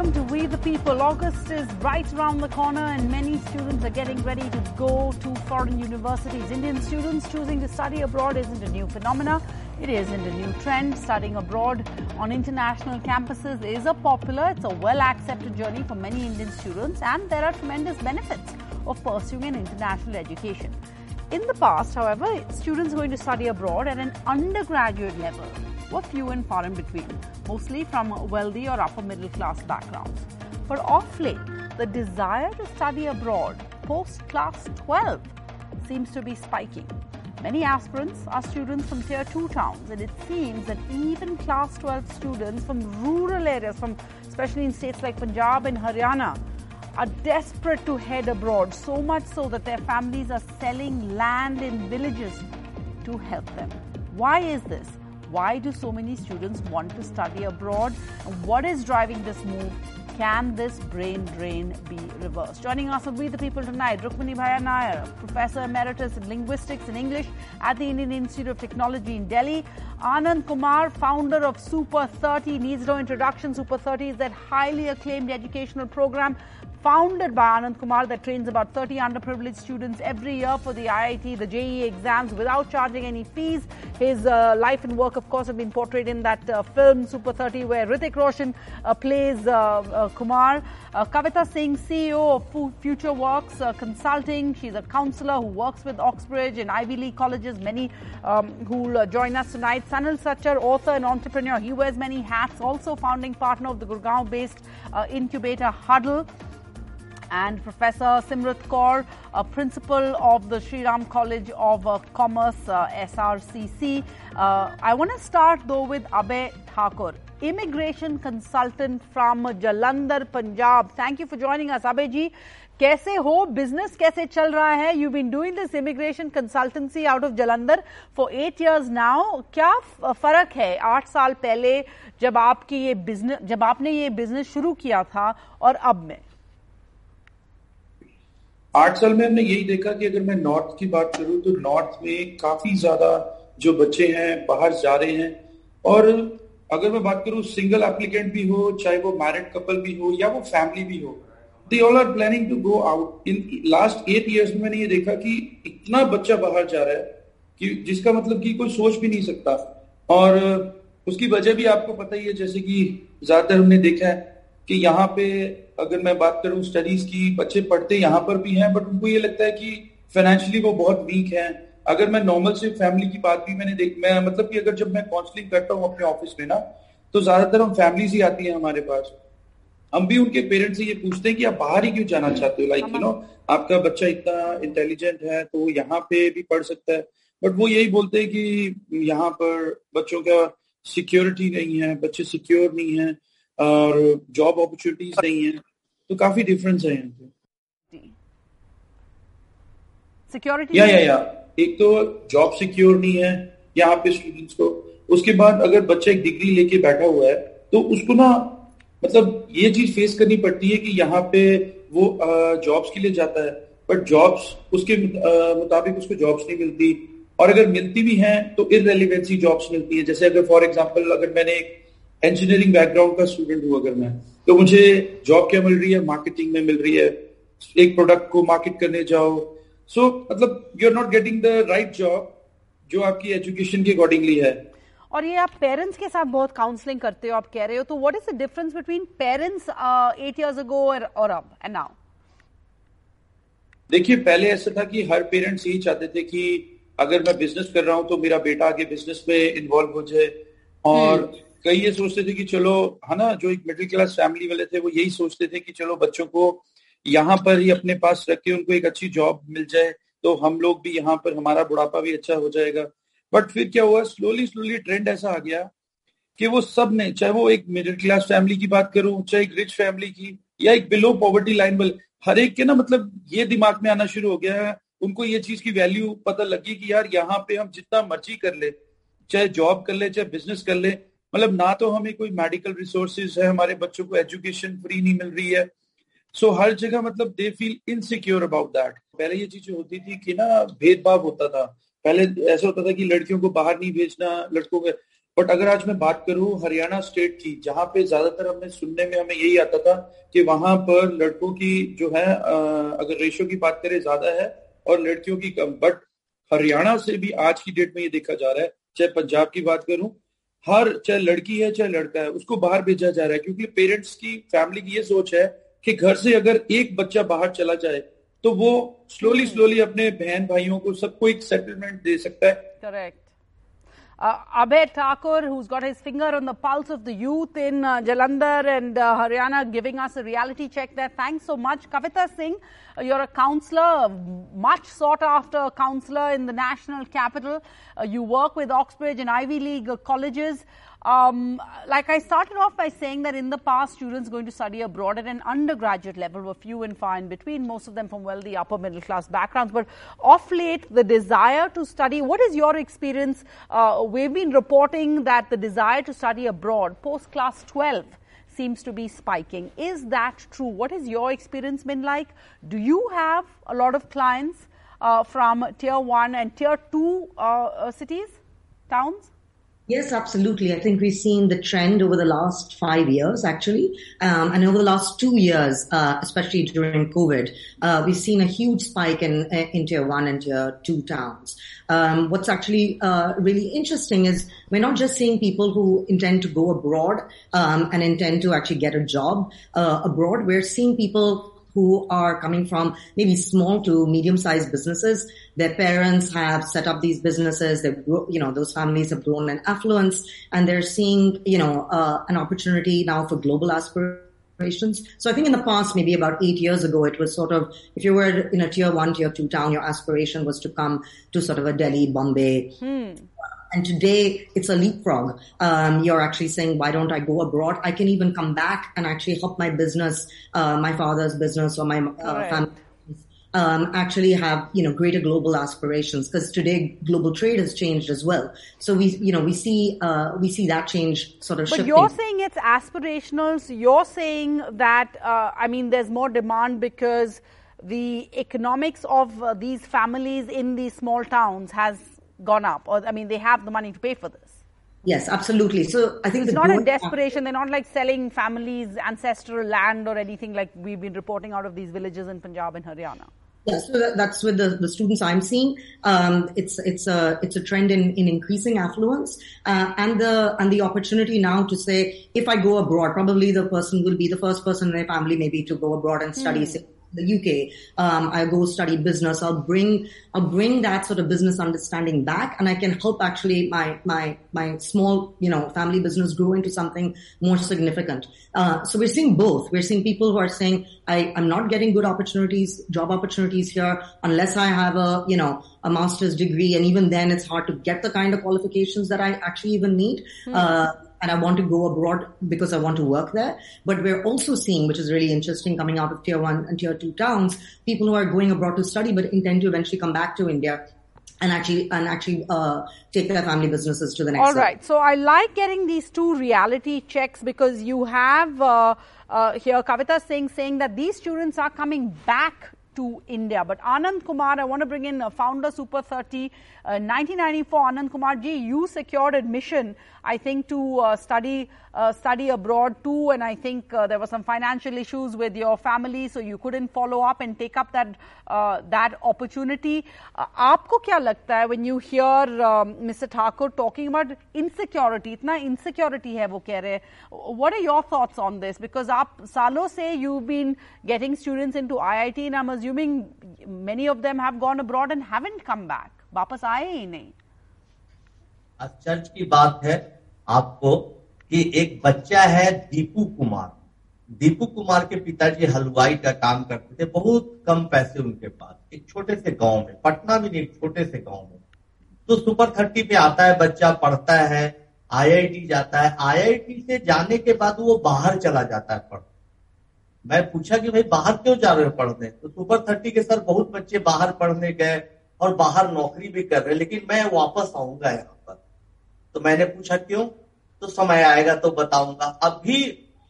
welcome to We the People. August is right around the corner, and many students are getting ready to go to foreign universities. Indian students choosing to study abroad isn't a new phenomenon. It isn't a new trend. Studying abroad on international campuses is a popular, it's a well accepted journey for many Indian students, and there are tremendous benefits of pursuing an international education. In the past, however, students going to study abroad at an undergraduate level were few and far in between, mostly from wealthy or upper middle class backgrounds. But of late, the desire to study abroad post class 12 seems to be spiking. Many aspirants are students from tier 2 towns, and it seems that even class 12 students from rural areas, from especially in states like Punjab and Haryana, are desperate to head abroad, so much so that their families are selling land in villages to help them. Why is this? Why do so many students want to study abroad? What is driving this move? Can this brain drain be reversed? Joining us on We the People tonight, Rukmini Bhaya Nair, Professor Emeritus in Linguistics and English at the Indian Institute of Technology in Delhi. Anand Kumar, founder of Super 30, needs no introduction. Super 30 is that highly acclaimed educational program founded by Anand Kumar that trains about 30 underprivileged students every year for the IIT, the JEE exams without charging any fees. His uh, life and work, of course, have been portrayed in that uh, film Super 30 where Hrithik Roshan uh, plays uh, uh, Kumar. Uh, Kavita Singh, CEO of Future Works Consulting. She's a counselor who works with Oxbridge and Ivy League colleges, many um, who will join us tonight. Sanil Sachar, author and entrepreneur. He wears many hats, also founding partner of the Gurgaon-based incubator Huddle and Professor Simrat Kaur, a principal of the Sri Ram College of uh, Commerce, uh, SRCC. Uh, I want to start though with Abhay Thakur, immigration consultant from Jalandhar, Punjab. Thank you for joining us, Abhay ji. कैसे हो business कैसे चल रहा है you been doing this immigration consultancy out of Jalandhar for eight years now क्या फ़र्क है आठ साल पहले जब आपकी ये बिज़नेस जब आपने ये बिज़नेस शुरू किया था और अब में आठ साल में हमने यही देखा कि अगर मैं नॉर्थ की बात करूँ तो नॉर्थ में काफ़ी ज़्यादा जो बच्चे हैं, बाहर जा रहे हैं। और अगर मैं बात करूँ, सिंगल एप्लीकेंट भी हो, चाहे वो मैरिड कपल भी हो, या वो फैमिली भी हो they all are planning to go out in last eight years में मैंने ये देखा कि इतना बच्चा बाहर जा रहा है कि जिसका मतलब कि कोई सोच भी नहीं सकता। और उसकी वजह भी आपको पता ही है, जैसे कि ज़्यादातर हमने देखा है कि यहाँ पे अगर मैं बात करूँ स्टडीज़ की, बच्चे पढ़ते यहाँ पर भी हैं बट उनको ये लगता है कि फाइनेंशियली वो बहुत वीक हैं। अगर मैं नॉर्मल से फैमिली की बात भी मैंने देख, मैं मतलब कि अगर जब मैं काउंसलिंग करता हूँ अपने ऑफ़िस में ना तो ज़्यादातर हम फैमिलीज़ ही आती है हमारे पास। हम भी उनके पेरेंट्स से ये पूछते हैं कि आप बाहर ही क्यों जाना चाहते हो? लाइक यू नो आपका बच्चा इतना इंटेलिजेंट है तो यहाँ पे भी पढ़ सकता है। बट वो यही बोलते हैं कि यहाँ पर बच्चों का सिक्योरिटी नहीं है, बच्चे सिक्योर नहीं है। और जॉब अपॉर्चुनिटीज़ नहीं है तो काफ़ी डिफरेंस है यहाँ पे। सिक्योरिटी या या या एक तो जॉब सिक्योर नहीं है यहाँ पे स्टूडेंट्स को। उसके बाद अगर बच्चा एक डिग्री लेके बैठा हुआ है तो उसको ना मतलब ये चीज़ फेस करनी पड़ती है कि यहाँ पे वो जॉब्स के लिए जाता है। बट जॉब्स उसके मुताबिक उसको जॉब्स नहीं मिलती। और अगर मिलती भी हैं तो इरेलीवेंसी जॉब्स मिलती है। जैसे अगर फॉर एग्जांपल अगर मैंने एक इंजीनियरिंग बैकग्राउंड का स्टूडेंट हूँ अगर मैं। तो मुझे जॉब क्या मिल रही है? मार्केटिंग में मिल रही है। एक प्रोडक्ट को मार्केट करने जाओ। सो so, मतलब you are not getting the right job जो आपकी एजुकेशन के अकॉर्डिंगली है। और ये आप पेरेंट्स के साथ बहुत काउंसलिंग करते हो आप कह रहे हो। तो what is the difference between parents eight years ago और अब एंड नाउ देखिए पहले ऐसा था कि हर पेरेंट्स यही चाहते थे कि अगर मैं बिज़नेस कर रहा हूँ तो मेरा बेटा आगे बिज़नेस में इन्वॉल्व हो जाए। और hmm. कई ये सोचते थे कि चलो, है ना, जो एक मिडिल क्लास फैमिली वाले थे, वो यही सोचते थे कि चलो बच्चों को यहाँ पर ही अपने पास रख के उनको एक अच्छी जॉब मिल जाए तो हम लोग भी यहाँ पर, हमारा बुढ़ापा भी अच्छा हो जाएगा। बट फिर क्या हुआ स्लोली स्लोली ट्रेंड ऐसा आ गया कि वो सबने, चाहे वो एक मिडिल क्लास फैमिली की बात करूँ, चाहे एक रिच फैमिली की, या एक बिलो पॉवर्टी लाइन वाले, हर एक के ना मतलब ये दिमाग में आना शुरू हो गया है, उनको ये चीज़ की वैल्यू पता लगी कि यार यहाँ पे हम जितना मर्ज़ी कर ले, चाहे जॉब कर ले, चाहे बिज़नेस कर ले मतलब ना तो हमें कोई मेडिकल रिसोर्सेज है हमारे बच्चों को एजुकेशन फ्री नहीं मिल रही है। सो so, हर जगह मतलब they feel insecure about that पहले ये चीज़ें होती थी कि ना भेदभाव होता था। पहले ऐसा होता था कि लड़कियों को बाहर नहीं भेजना लड़कों के बट अगर आज मैं बात करूँ हरियाणा स्टेट की जहाँ पे ज़्यादातर हमें सुनने में हमें यही आता था कि वहाँ पर लड़कों की जो है अगर रेशो की बात करें ज़्यादा है और लड़कियों की कम। बट हरियाणा से भी आज की डेट में ये देखा जा रहा है। चाहे पंजाब की बात करूँ हर चाहे लड़की है, चाहे लड़का है, उसको बाहर भेजा जा रहा है, क्योंकि पेरेंट्स की फैमिली की ये सोच है कि घर से अगर एक बच्चा बाहर चला जाए तो वो स्लोली स्लोली। अपने बहन भाइयों को सबको एक सेटलमेंट दे सकता है correct Uh, Abhay Thakur, who's got his finger on the pulse of the youth in uh, Jalandhar and uh, Haryana, giving us a reality check there. Thanks so much. Kavita Singh, uh, you're a counselor, much sought after counselor in the national capital. Uh, you work with Oxbridge and Ivy League colleges. Um, like I started off by saying that in the past, students going to study abroad at an undergraduate level were few and far in between, most of them from wealthy upper middle class backgrounds. But off late, the desire to study, what is your experience? Uh, we've been reporting that the desire to study abroad post class 12 seems to be spiking. Is that true? What has your experience been like? Do you have a lot of clients uh, from tier one and tier two uh, uh cities, towns? Yes, absolutely. I think we've seen the trend over the last five years, actually, um, and over the last two years, uh, especially during COVID, uh, we've seen a huge spike in in tier one and tier two towns. Um, what's actually uh, really interesting is we're not just seeing people who intend to go abroad um, and intend to actually get a job uh, abroad. We're seeing people who are coming from maybe small to medium sized businesses. Their parents have set up these businesses. They've, you know, those families have grown in affluence and they're seeing, you know, uh, an opportunity now for global aspirations. So I think in the past, maybe about eight years ago, it was sort of, if you were in a tier one, tier two town, your aspiration was to come to sort of a Delhi, Bombay, hmm. And today it's a leapfrog. Um, you're actually saying, why don't I go abroad? I can even come back and actually help my business, uh, my father's business or my uh, right. family. Um, actually have you know greater global aspirations because today global trade has changed as well. So we you know we see uh, we see that change sort of. But shifting. you're saying it's aspirational. So you're saying that uh, I mean there's more demand because the economics of uh, these families in these small towns has gone up, or I mean, they have the money to pay for this. Yes, absolutely. So I think it's not a desperation. They're not like selling families ancestral land or anything like we've been reporting out of these villages in Punjab and Haryana. Yeah, so that, that's with the, the students I'm seeing. Um, it's it's a it's a trend in, in increasing affluence uh, and the and the opportunity now to say if I go abroad, probably the person will be the first person in their family maybe to go abroad and study. Mm the UK. Um, I go study business. I'll bring I'll bring that sort of business understanding back, and I can help actually my my my small you know family business grow into something more significant. Uh, so we're seeing both. We're seeing people who are saying I I'm not getting good opportunities, job opportunities here unless I have a you know a master's degree, and even then it's hard to get the kind of qualifications that I actually even need. Mm-hmm. Uh, and I want to go abroad because I want to work there. But we're also seeing, which is really interesting, coming out of tier one and tier two towns, people who are going abroad to study but intend to eventually come back to India and actually and actually uh, take their family businesses to the next. All right. Level. So I like getting these two reality checks because you have uh, uh, here Kavita Singh saying that these students are coming back to India. But Anand Kumar, I want to bring in founder Super 30. Uh, 1994, Anand Kumar ji, you secured admission, I think, to uh, study uh, study abroad too. And I think uh, there were some financial issues with your family, so you couldn't follow up and take up that uh, that opportunity. Uh, आपको क्या लगता है when you hear um, Mr. Thakur talking about insecurity? इतना insecurity है वो कह रहे What are your thoughts on this? Because आप सालों से you've been getting students into IIT, and I'm assuming many of them have gone abroad and haven't come back. वापस आए ही नहीं। आश्चर्य की बात है आपको कि एक बच्चा है दीपू कुमार। दीपू कुमार के पिताजी हलवाई का काम करते थे, बहुत कम पैसे उनके पास। एक छोटे से गाँव में, पटना भी नहीं छोटे से गाँव में। तो सुपर थर्टी पे आता है, बच्चा पढ़ता है, आईआईटी जाता है। आईआईटी से जाने के बाद वो बाहर चला जाता है पढ़ मैं पूछा कि भाई बाहर क्यों जा रहे हो पढ़ने? तो सुपर थर्टी के सर बहुत बच्चे बाहर पढ़ने गए और बाहर नौकरी भी कर रहे लेकिन मैं वापस आऊँगा यहाँ पर। तो मैंने पूछा क्यों? तो समय आएगा तो बताऊँगा। अभी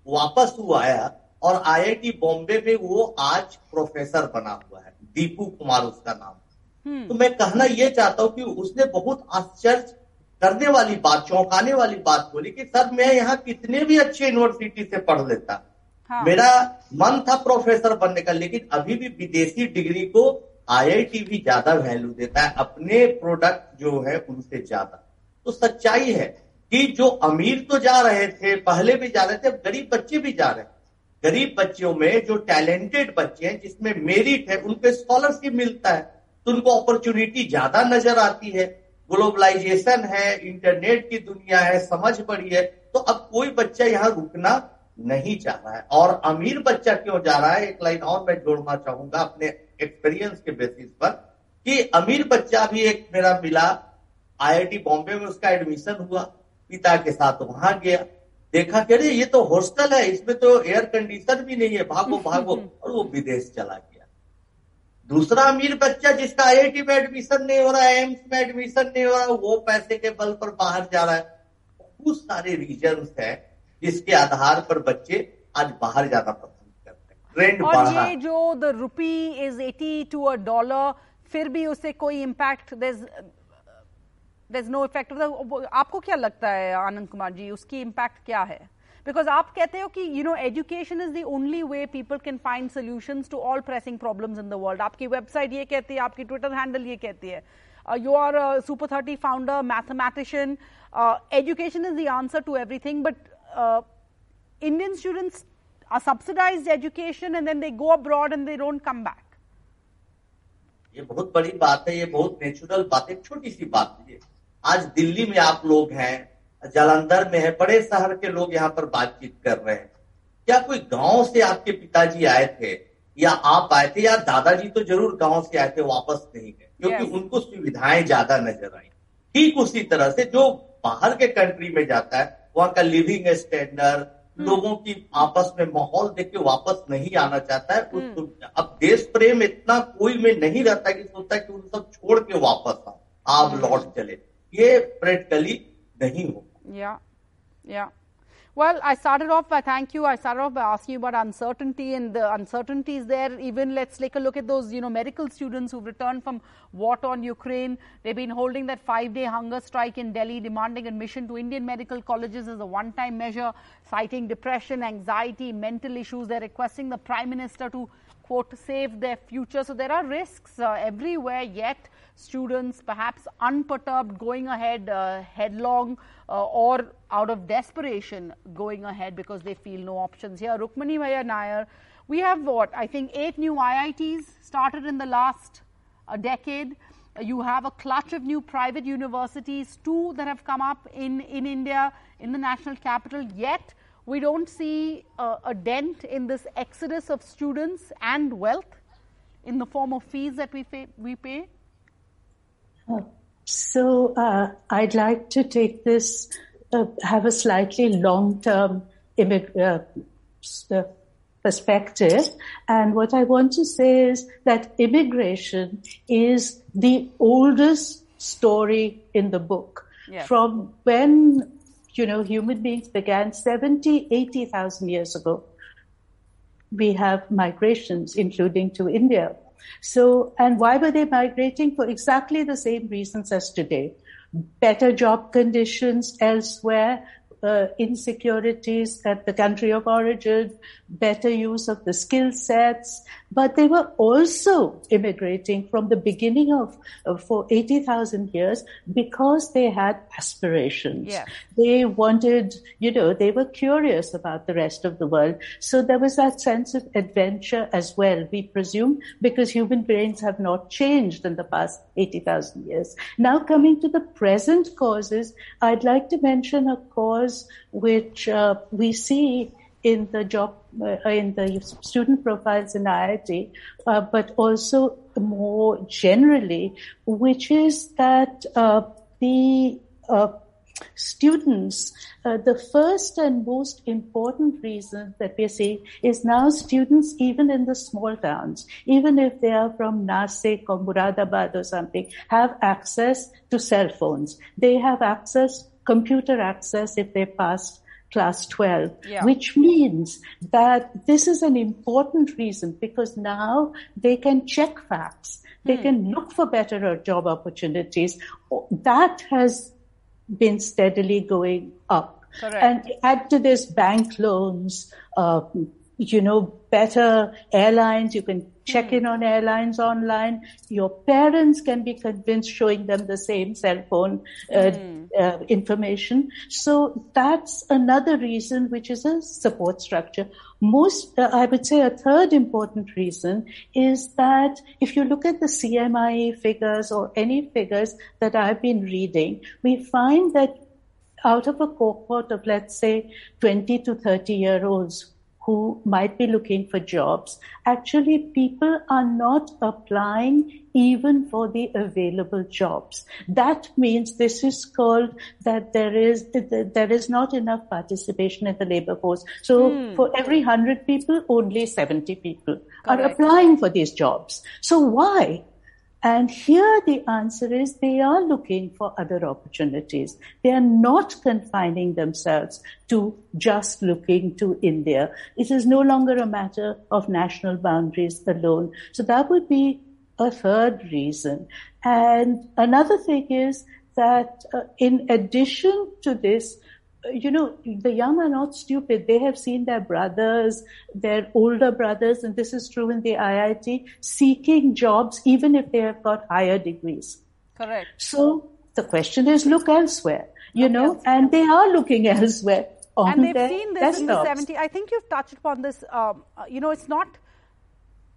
वापस वो आया और आईआईटी बॉम्बे में वो आज प्रोफेसर बना हुआ है दीपू कुमार उसका नाम। हम्म। तो मैं कहना ये चाहता हूँ कि उसने बहुत आश्चर्य करने वाली बात चौंकाने वाली बात बोली कि सर मैं यहाँ कितने भी अच्छे यूनिवर्सिटी से पढ़ लेता हाँ। मेरा मन था प्रोफेसर बनने का, लेकिन अभी भी विदेशी डिग्री को आईआईटी भी ज़्यादा वैल्यू देता है, अपने प्रोडक्ट जो है उनसे ज़्यादा। तो सच्चाई है कि जो अमीर तो जा रहे थे, पहले भी जा रहे थे गरीब बच्चे भी जा रहे हैं। गरीब बच्चों में जो टैलेंटेड बच्चे हैं, जिसमें मेरिट है, उनको स्कॉलरशिप मिलता है तो उनको अपॉर्चुनिटी ज़्यादा नज़र आती है। ग्लोबलाइजेशन है इंटरनेट की दुनिया है, समझ बढ़ी है तो अब कोई बच्चा यहाँ रुकना नहीं चाह रहा है। और अमीर बच्चा क्यों जा रहा है? एक लाइन और मैं जोड़ना चाहूँगा अपने एक्सपीरियंस के बेसिस पर कि अमीर बच्चा भी एक मेरा मिला आईआईटी बॉम्बे में उसका एडमिशन हुआ पिता के साथ वहाँ गया। देखा कि अरे ये तो हॉस्टल है इसमें तो एयर कंडीशन भी नहीं है भागो भागो। और वो विदेश चला गया। दूसरा अमीर बच्चा जिसका आईआईटी में एडमिशन नहीं हो रहा है एम्स में एडमिशन नहीं हो रहा वो पैसे के बल पर बाहर जा रहा है। बहुत सारे रीजन है। जिसके आधार पर बच्चे आज बाहर जाना पसंद करते हैं। ट्रेंड और ये जो the rupee is eighty to a dollar फिर भी उसे कोई इम्पैक्ट देर नो इफ़ेक्ट आपको क्या लगता है आनंद कुमार जी उसकी इम्पैक्ट क्या है? बिकॉज़ आप कहते हो कि you know education is the only way people can find solution to all pressing problems in the world आपकी वेबसाइट ये कहती है आपकी ट्विटर हैंडल ये कहती है। You are super thirty founder mathematician education is the answer to everything but uh, Indian students are subsidized education and then they go abroad and they don't come back. ये बहुत बड़ी बात है ये बहुत नेचुरल बात है छोटी सी बात है आज दिल्ली में आप लोग हैं जालंधर में है बड़े शहर के लोग यहाँ पर बातचीत कर रहे हैं क्या कोई गाँव से आपके पिताजी आए थे या आप आए थे या दादाजी तो ज़रूर गाँव से आए थे वापस नहीं गए क्योंकि yes. उनको सुविधाएँ ज़्यादा नज़र आई ठीक उसी तरह से जो बाहर के कंट्री में जाता है वहाँ का लिविंग स्टैंडर्ड हम्म। लोगों की आपस में माहौल देख के वापस नहीं आना चाहता है उस हम्म। अब देश प्रेम इतना कोई में नहीं रहता कि सोचता है कि उन सब छोड़ के वापस आओ आप हम्म। लौट चले ये प्रैक्टिकली नहीं होगा या या Well, I started off by thank you. I started off by asking you about uncertainty and the uncertainties there. Even let's take a look at those, you know, medical students who've returned from war torn Ukraine. They've been holding that five day hunger strike in Delhi, demanding admission to Indian medical colleges as a one time measure, citing depression, anxiety, mental issues. They're requesting the Prime Minister to, quote, save their future. So there are risks uh, everywhere, yet students perhaps unperturbed going ahead uh, headlong uh, or out of desperation going ahead because they feel no options here. Rukmini Bhaya Nair, we have what I think eight new IITs started in the last uh, decade. Uh, you have a clutch of new private universities, two that have come up in, in India, in the national capital, yet we don't see a dent in this exodus of students and wealth in the form of fees that we pay. We pay. So uh, I'd like to take this, uh, have a slightly long-term uh, uh, perspective. And what I want to say is that immigration is the oldest story in the book. Yeah. From when, you know, human beings began 70, 80,000 years ago. We have migrations, including to India. So, and why were they migrating? For exactly the same reasons as today. Better job conditions elsewhere, uh, insecurities at the country of origin, better use of the skill sets, but they were also immigrating from the beginning of, for 80,000 years because they had aspirations. Yeah. They wanted, you know, they were curious about the rest of the world. So there was that sense of adventure as well, we presume, because human brains have not changed in the past 80,000 years. Now coming to the present causes, I'd like to mention a cause which uh, we see in the job uh, in the student profiles in IIT, uh, but also more generally, which is that uh, the uh, students, uh, the first and most important reason that we see is now students, even in the small towns, even if they are from Nasik or Muradabad or something, have access to cell phones. They have access, computer access if they passed class 12, yeah. which means that this is an important reason because now they can check facts. They hmm. can look for better job opportunities. That has been steadily going up. Correct. And add to this bank loans, uh, you know, better airlines. You can check in on airlines online. Your parents can be convinced showing them the same cell phone uh, uh, information. So that's another reason, which is a support structure. Most, uh, I would say a third important reason is that if you look at the CMIE figures or any figures that I've been reading, we find that out of a cohort of, let's say, 20 to 30 year olds who might be looking for jobs, actually people are not applying even for the available jobs. That means this is called that there is, there is not enough participation in the labor force. So Hmm. for every 100 people, only 70 people are applying for these jobs. So why? And here the answer is they are looking for other opportunities. They are not confining themselves to just looking to India. It is no longer a matter of national boundaries alone. So that would be a third reason. And another thing is that uh, in addition to this, you know, the young are not stupid. They have seen their brothers, their older brothers, and this is true in the IIT, seeking jobs even if they have got higher degrees. Correct. So the question is look elsewhere, you Look know, and they are looking elsewhere on and they've seen this in the desktops. 70s. I think you've touched upon this. Um, you know, it's not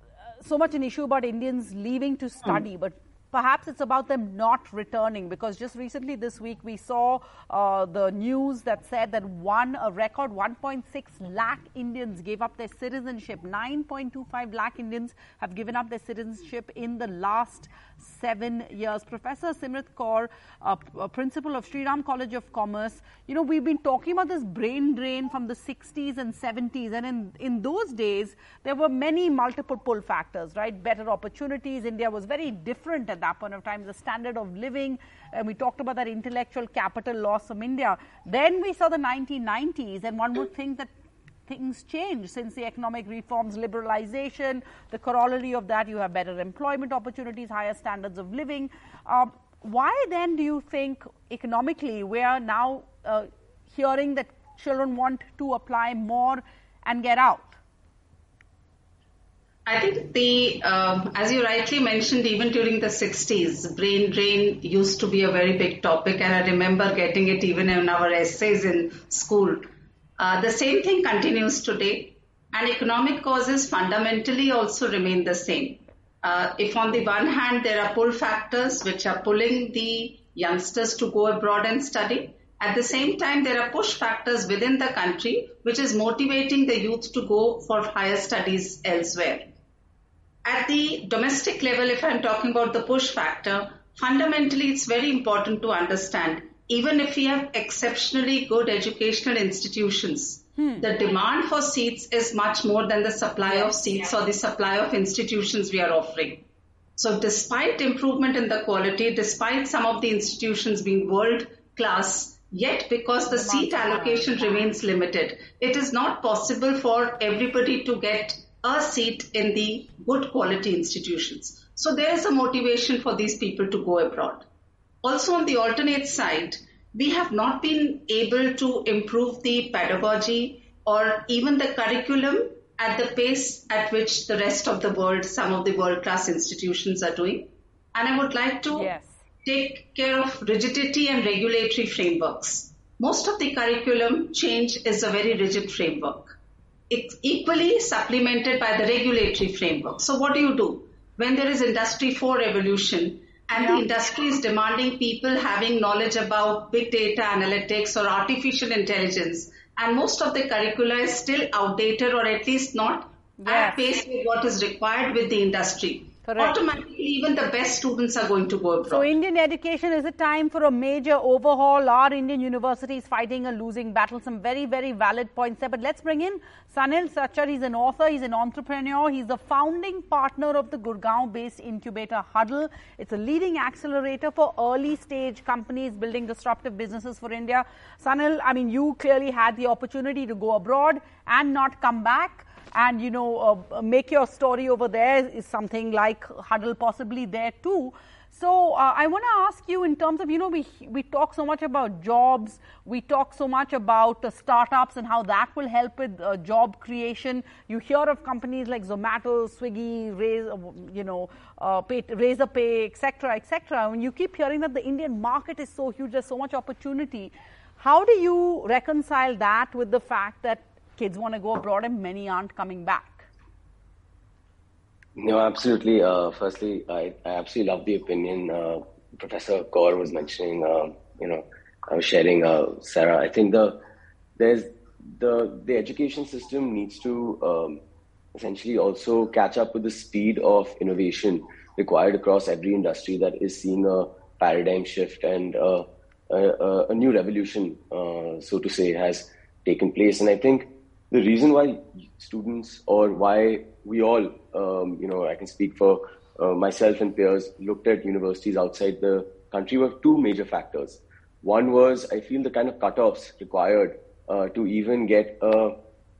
uh, so much an issue about Indians leaving to study, but perhaps it's about them not returning because just recently this week we saw uh, the news that said that one a record 1.6 lakh Indians gave up their citizenship. 9.25 lakh Indians have given up their citizenship in the last seven years. Professor Simrit Kaur, uh, principal of Sri Ram College of Commerce, you know, we've been talking about this brain drain from the 60s and 70s. And in, in those days, there were many multiple pull factors, right? Better opportunities. India was very different at that point of time. The standard of living, and we talked about that intellectual capital loss from India. Then we saw the 1990s, and one would think that things change since the economic reforms, liberalization, the corollary of that, you have better employment opportunities, higher standards of living. Um, why then do you think economically we are now uh, hearing that children want to apply more and get out? I think the, um, as you rightly mentioned, even during the 60s, brain drain used to be a very big topic, and I remember getting it even in our essays in school. Uh, the same thing continues today, and economic causes fundamentally also remain the same. Uh, if on the one hand there are pull factors which are pulling the youngsters to go abroad and study, at the same time there are push factors within the country which is motivating the youth to go for higher studies elsewhere. At the domestic level, if I'm talking about the push factor, fundamentally it's very important to understand even if we have exceptionally good educational institutions, the demand for seats is much more than the supply of seats or the supply of institutions we are offering. So despite improvement in the quality, despite some of the institutions being world class, yet because the seat allocation remains limited, it is not possible for everybody to get a seat in the good quality institutions. So there is a motivation for these people to go abroad. Also on the alternate side, we have not been able to improve the pedagogy or even the curriculum at the pace at which the rest of the world, some of the world class institutions are doing. And I would like to Yes. take care of rigidity and regulatory frameworks. Most of the curriculum change is a very rigid framework. It's equally supplemented by the regulatory framework. So what do you do? When there is industry 4 revolution and the industry is demanding people having knowledge about big data analytics or artificial intelligence and most of the curricula is still outdated or at least not Yes. at pace with what is required with the industry. Correct. Automatically, even the best students are going to go abroad. So, Indian education is a time for a major overhaul? Are Indian universities fighting a losing battle? Some very, very valid points there. But let's bring in Sanil Sachar. He's an author, he's an entrepreneur, he's the founding partner of the Gurgaon based incubator Huddle. It's a leading accelerator for early stage companies building disruptive businesses for India. Sanil, I mean, you clearly had the opportunity to go abroad and not come back. And you know uh, make your story over there is something like huddle possibly there too. So uh, I want to ask you in terms of you know we we talk so much about jobs, we talk so much about uh, startups and how that will help with uh, job creation. You hear of companies like Zomato, Swiggy, Raise, uh, you know, uh, pay, Razorpay, etc., etc. When you keep hearing that the Indian market is so huge, there's so much opportunity. How do you reconcile that with the fact that kids want to go abroad and many aren't coming back? No, absolutely. Uh, firstly, I, I absolutely love the opinion uh, Professor Kaur was mentioning. Uh, you know, I was sharing uh, Sarah. I think the there's the the education system needs to um, essentially also catch up with the speed of innovation required across every industry that is seeing a paradigm shift and uh, a, a, new revolution, uh, so to say, has taken place. And I think the reason why students or why we all, um, you know, I can speak for uh, myself and peers, looked at universities outside the country were two major factors. One was I feel the kind of cutoffs required uh, to even get a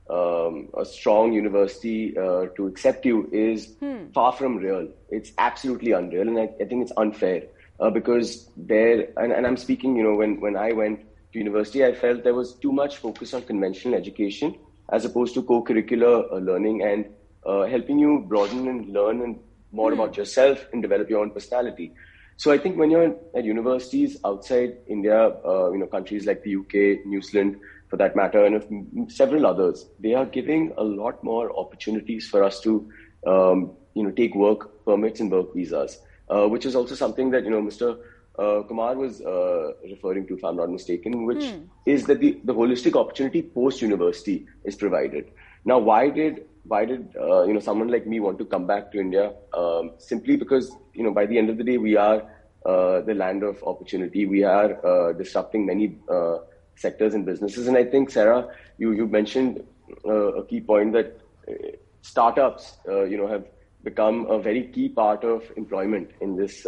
um, a strong university uh, to accept you is hmm. far from real. It's absolutely unreal, and I, I think it's unfair uh, because there. And, and, I'm speaking, you know, when when I went to university, I felt there was too much focus on conventional education as opposed to co-curricular uh, learning and uh, helping you broaden and learn and more mm. about yourself and develop your own personality. So I think when you're at universities outside India, uh, you know, countries like the UK, New Zealand, for that matter, and several others, they are giving a lot more opportunities for us to, um, you know, take work permits and work visas, uh, which is also something that you know Mr. Uh, Kumar was uh, referring to, if I'm not mistaken, which mm. is that the, the holistic opportunity post university is provided. Now, why did why did uh, you know someone like me want to come back to India? Um, simply because you know by the end of the day we are uh, the land of opportunity. We are uh, disrupting many uh, sectors and businesses, and I think Sarah, you you mentioned uh, a key point that uh, startups you know have become a very key part of employment in this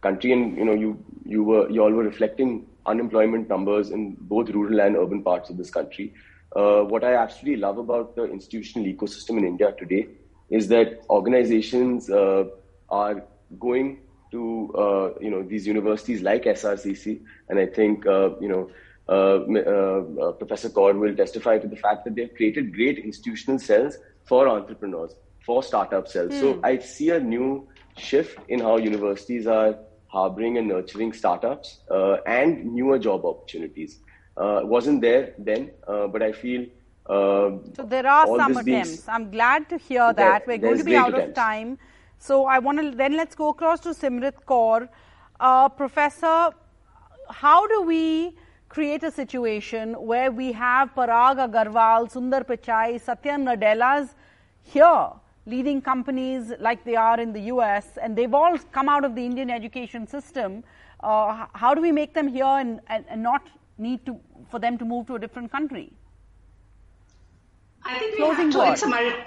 country, and you know you you were you all were reflecting unemployment numbers in both rural and urban parts of this country. Uh, what I absolutely love about the institutional ecosystem in India today is that organizations uh, are going to uh, you know these universities like SRCC, and I think uh, you know. Uh, uh, Professor Kaur will testify to the fact that they've created great institutional cells for entrepreneurs, for startup cells. Mm. So hmm. I see a new shift in how universities are harboring and nurturing startups and newer job opportunities uh, wasn't there then, uh, but I feel. Uh, so there are some attempts. I'm glad to hear that. We're going to be out attempts. of time. So I want to then let's go across to Simrit Kaur. Uh, Professor, how do we create a situation where we have Parag Agrawal, Sundar Pichai, Satya Nadellas here leading companies like they are in the US and they've all come out of the Indian education system. Uh, how do we make them here and, and, and not need to for them to move to a different country? I think Closing to, it's, a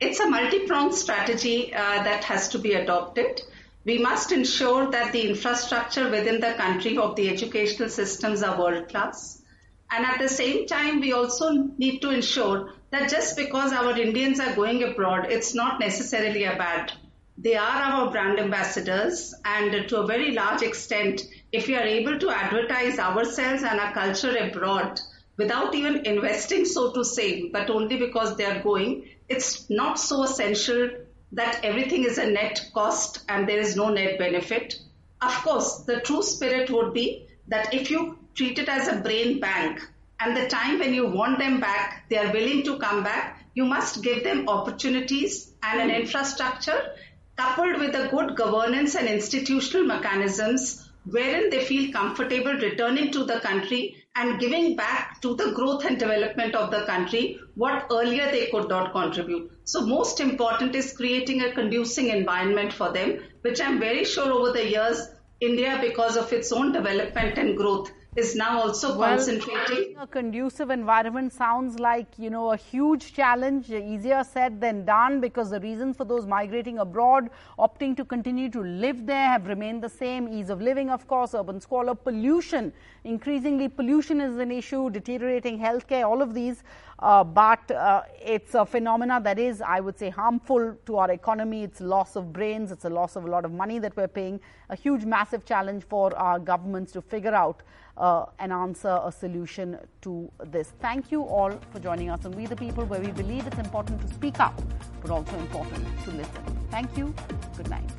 it's a multi-pronged strategy uh, that has to be adopted. We must ensure that the infrastructure within the country of the educational systems are world class. And at the same time, we also need to ensure that just because our Indians are going abroad, it's not necessarily a bad. They are our brand ambassadors, and to a very large extent, if we are able to advertise ourselves and our culture abroad without even investing, so to say, but only because they are going, it's not so essential that everything is a net cost and there is no net benefit. Of course, the true spirit would be that if you treat it as a brain bank and the time when you want them back, they are willing to come back, you must give them opportunities and an infrastructure coupled with a good governance and institutional mechanisms wherein they feel comfortable returning to the country and giving back to the growth and development of the country what earlier they could not contribute. So most important is creating a conducive environment for them, which I'm very sure over the years, India, because of its own development and growth, is now also well, concentrating. A conducive environment sounds like, you know, a huge challenge, easier said than done because the reasons for those migrating abroad, opting to continue to live there have remained the same. Ease of living, of course, urban squalor, pollution. Increasingly, pollution is an issue, deteriorating healthcare, all of these. uh, but uh, it's a phenomena that is, I would say, harmful to our economy. It's loss of brains, it's a loss of a lot of money that we're paying. A huge, massive challenge for our governments to figure out uh, an answer, a solution to this. Thank you all for joining us on We the People, where we believe it's important to speak up, but also important to listen. Thank you. Good night.